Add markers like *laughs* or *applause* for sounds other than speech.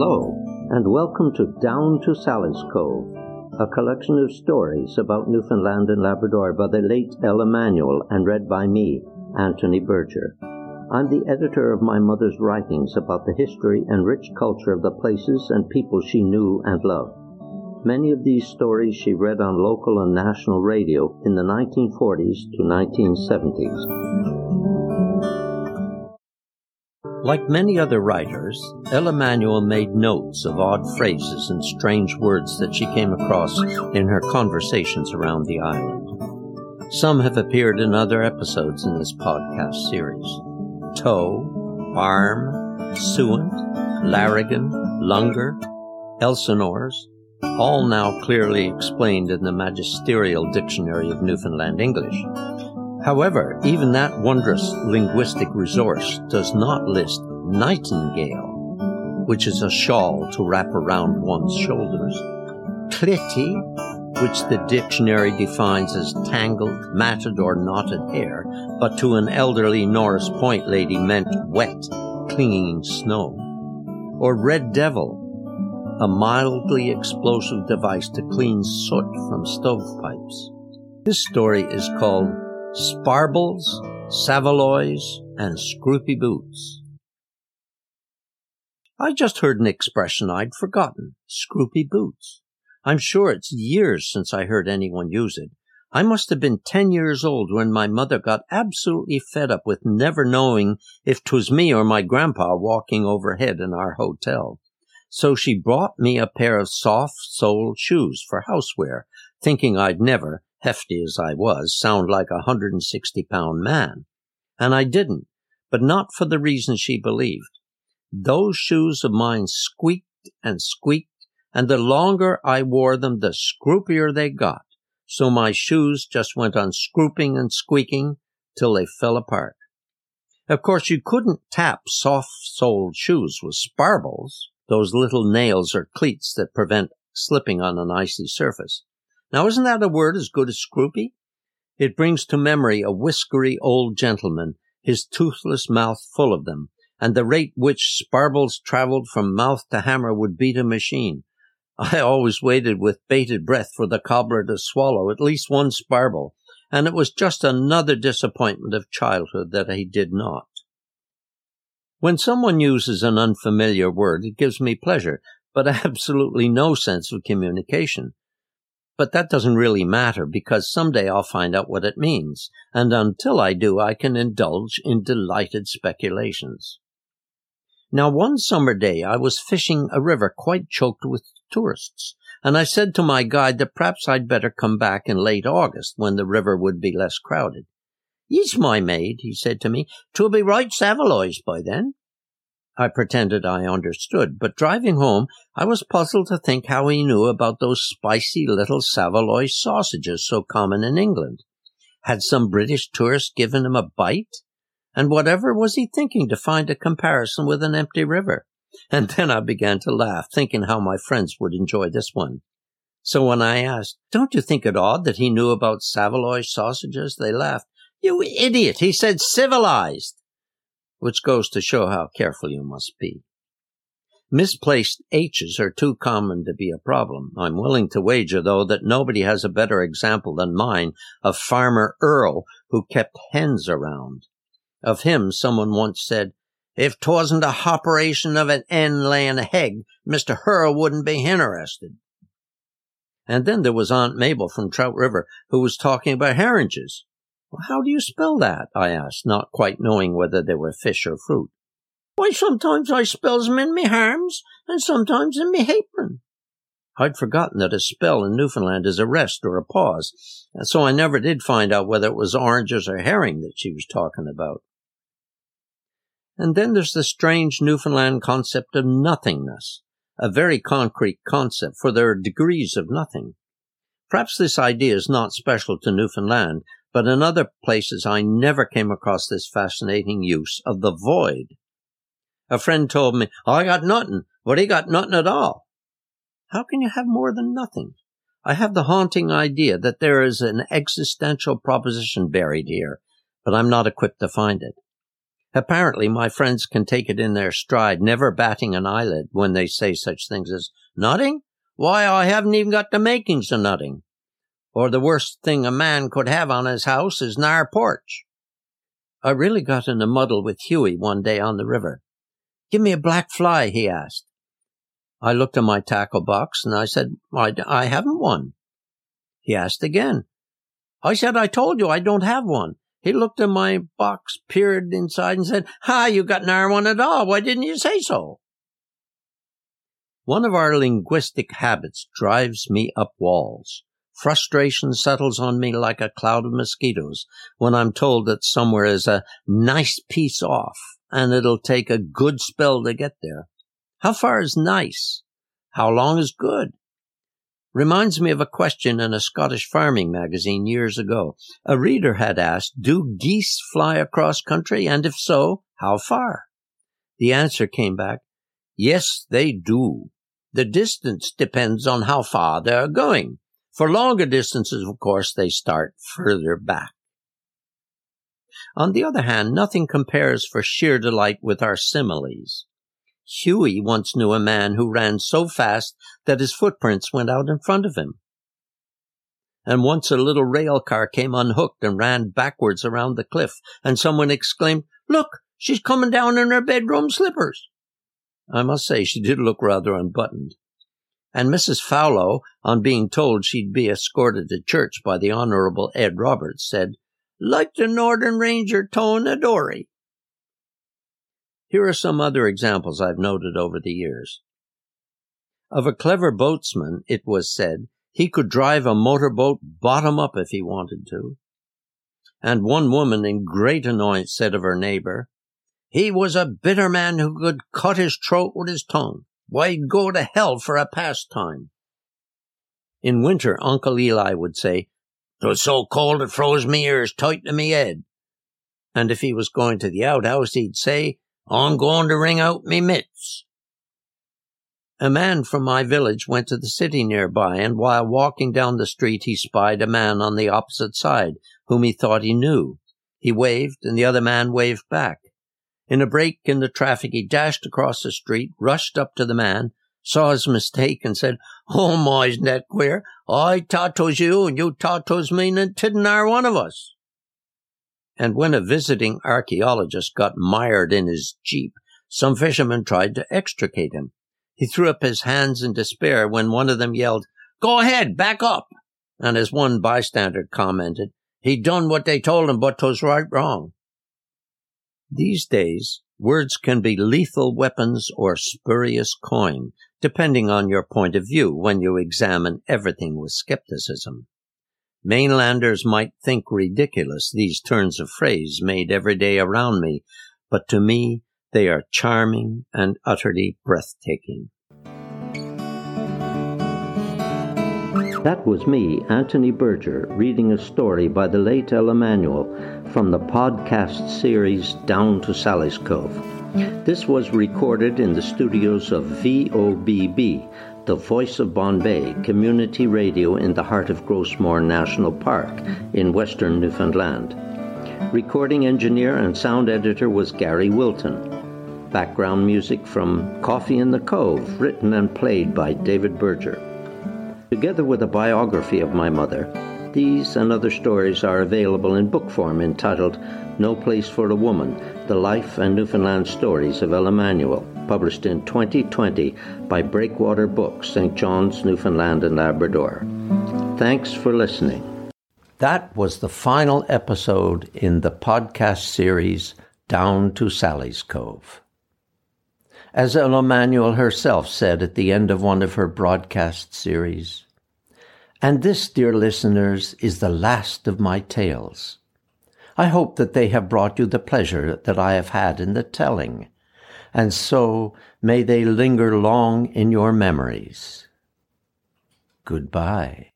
Hello, and welcome to Down to Sally's Cove, a collection of stories about Newfoundland and Labrador by the late Ella Manuel and read by me, Anthony Berger. I'm the editor of my mother's writings about the history and rich culture of the places and people she knew and loved. Many of these stories she read on local and national radio in the 1940s to 1970s. Like many other writers, Ella Manuel made notes of odd phrases and strange words that she came across in her conversations around the island. Some have appeared in other episodes in this podcast series. Toe, arm, suent, larrigan, lunger, elsinores, all now clearly explained in the Magisterial Dictionary of Newfoundland English. However, even that wondrous linguistic resource does not list nightingale, which is a shawl to wrap around one's shoulders, clitty, which the dictionary defines as tangled, matted, or knotted hair, but to an elderly Norris Point lady meant wet, clinging snow, or red devil, a mildly explosive device to clean soot from stovepipes. This story is called Sparbles, Saveloys, and Scroopy Boots. I just heard an expression I'd forgotten, Scroopy Boots. I'm sure it's years since I heard anyone use it. I must have been ten years old when my mother got absolutely fed up with never knowing if 'twas me or my grandpa walking overhead in our hotel. So she brought me a pair of soft-soled shoes for housewear, thinking I'd never, hefty as I was, sound like a hundred and sixty pound man. And I didn't, but not for the reason she believed. Those shoes of mine squeaked and squeaked, and the longer I wore them, the scroopier they got. So my shoes just went on scrooping and squeaking till they fell apart. Of course, you couldn't tap soft-soled shoes with sparbles, those little nails or cleats that prevent slipping on an icy surface. Now, isn't that a word as good as scroopy? It brings to memory a whiskery old gentleman, his toothless mouth full of them, and the rate which sparbles travelled from mouth to hammer would beat a machine. I always waited with bated breath for the cobbler to swallow at least one sparble, and it was just another disappointment of childhood that he did not. When someone uses an unfamiliar word, it gives me pleasure, but *laughs* absolutely no sense of communication. But that doesn't really matter because someday I'll find out what it means, and until I do, I can indulge in delighted speculations. Now, one summer day, I was fishing a river quite choked with tourists, and I said to my guide that perhaps I'd better come back in late August when the river would be less crowded. Yes, my maid, he said to me, twill be right Saveloys by then. I pretended I understood, but driving home, I was puzzled to think how he knew about those spicy little Saveloy sausages so common in England. Had some British tourist given him a bite? And whatever was he thinking to find a comparison with an empty river? And then I began to laugh, thinking how my friends would enjoy this one. So when I asked, Don't you think it odd that he knew about Saveloy sausages? they laughed. You idiot! He said civilized which goes to show how careful you must be. Misplaced H's are too common to be a problem. I'm willing to wager, though, that nobody has a better example than mine of Farmer Earl, who kept hens around. Of him, someone once said, If 'twasn't a hoperation of an hen laying a hegg, Mr. Hurl wouldn't be interested. And then there was Aunt Mabel from Trout River, who was talking about herringes. How do you spell that? I asked, not quite knowing whether they were fish or fruit. Why, sometimes I spells 'em in me harms, and sometimes in me apron. I'd forgotten that a spell in Newfoundland is a rest or a pause, and so I never did find out whether it was oranges or herring that she was talking about. And then there's the strange Newfoundland concept of nothingness, a very concrete concept, for there are degrees of nothing. Perhaps this idea is not special to Newfoundland, but in other places I never came across this fascinating use of the void. A friend told me, oh, I got nothing, but he got nothing at all. How can you have more than nothing? I have the haunting idea that there is an existential proposition buried here, but I'm not equipped to find it. Apparently, my friends can take it in their stride, never batting an eyelid when they say such things as, Nutting? Why, I haven't even got the makings of nutting. Or the worst thing a man could have on his house is nar porch. I really got in a muddle with Hughie one day on the river. Give me a black fly, he asked. I looked in my tackle box and I said, I, I haven't one. He asked again. I said, I told you I don't have one. He looked in my box, peered inside, and said, Ha, you got ne'er one at all. Why didn't you say so? One of our linguistic habits drives me up walls. Frustration settles on me like a cloud of mosquitoes when I'm told that somewhere is a nice piece off and it'll take a good spell to get there. How far is nice? How long is good? Reminds me of a question in a Scottish farming magazine years ago. A reader had asked, Do geese fly across country? And if so, how far? The answer came back, Yes, they do. The distance depends on how far they are going. For longer distances, of course, they start further back. On the other hand, nothing compares for sheer delight with our similes. Hughie once knew a man who ran so fast that his footprints went out in front of him. And once a little rail car came unhooked and ran backwards around the cliff, and someone exclaimed, Look, she's coming down in her bedroom slippers. I must say she did look rather unbuttoned and Mrs. Fowlo, on being told she'd be escorted to church by the Honorable Ed Roberts, said, like the Northern Ranger towing a dory. Here are some other examples I've noted over the years. Of a clever boatsman, it was said, he could drive a motorboat bottom up if he wanted to. And one woman in great annoyance said of her neighbor, he was a bitter man who could cut his throat with his tongue. Why'd go to hell for a pastime? In winter, Uncle Eli would say, "'Twas so cold it froze me ears tight to me head." And if he was going to the outhouse, he'd say, I'm going to wring out me mitts. A man from my village went to the city nearby, and while walking down the street, he spied a man on the opposite side whom he thought he knew. He waved, and the other man waved back. In a break in the traffic, he dashed across the street, rushed up to the man, saw his mistake, and said, Oh, my, isn't that queer? I 'twas you, and you 'twas me, and tidn't are one of us. And when a visiting archaeologist got mired in his jeep, some fishermen tried to extricate him. He threw up his hands in despair when one of them yelled, Go ahead, back up! And as one bystander commented, he done what they told him, but 'twas right wrong. These days, words can be lethal weapons or spurious coin, depending on your point of view when you examine everything with skepticism. Mainlanders might think ridiculous these turns of phrase made every day around me, but to me they are charming and utterly breathtaking. That was me, Anthony Berger, reading a story by the late Ella Manuel from the podcast series Down to Sally's Cove. This was recorded in the studios of VOBB, the Voice of Bonne Bay community radio in the heart of Gros Morne National Park in western Newfoundland. Recording engineer and sound editor was Gary Wilton. Background music from Coffee in the Cove, written and played by David Berger. Together with a biography of my mother, these and other stories are available in book form entitled No Place for a Woman The Life and Newfoundland Stories of Ella Manuel, published in 2020 by Breakwater Books, St. John's, Newfoundland and Labrador. Thanks for listening. That was the final episode in the podcast series Down to Sally's Cove. As Ella Manuel herself said at the end of one of her broadcast series, and this, dear listeners, is the last of my tales. I hope that they have brought you the pleasure that I have had in the telling, and so may they linger long in your memories. Goodbye.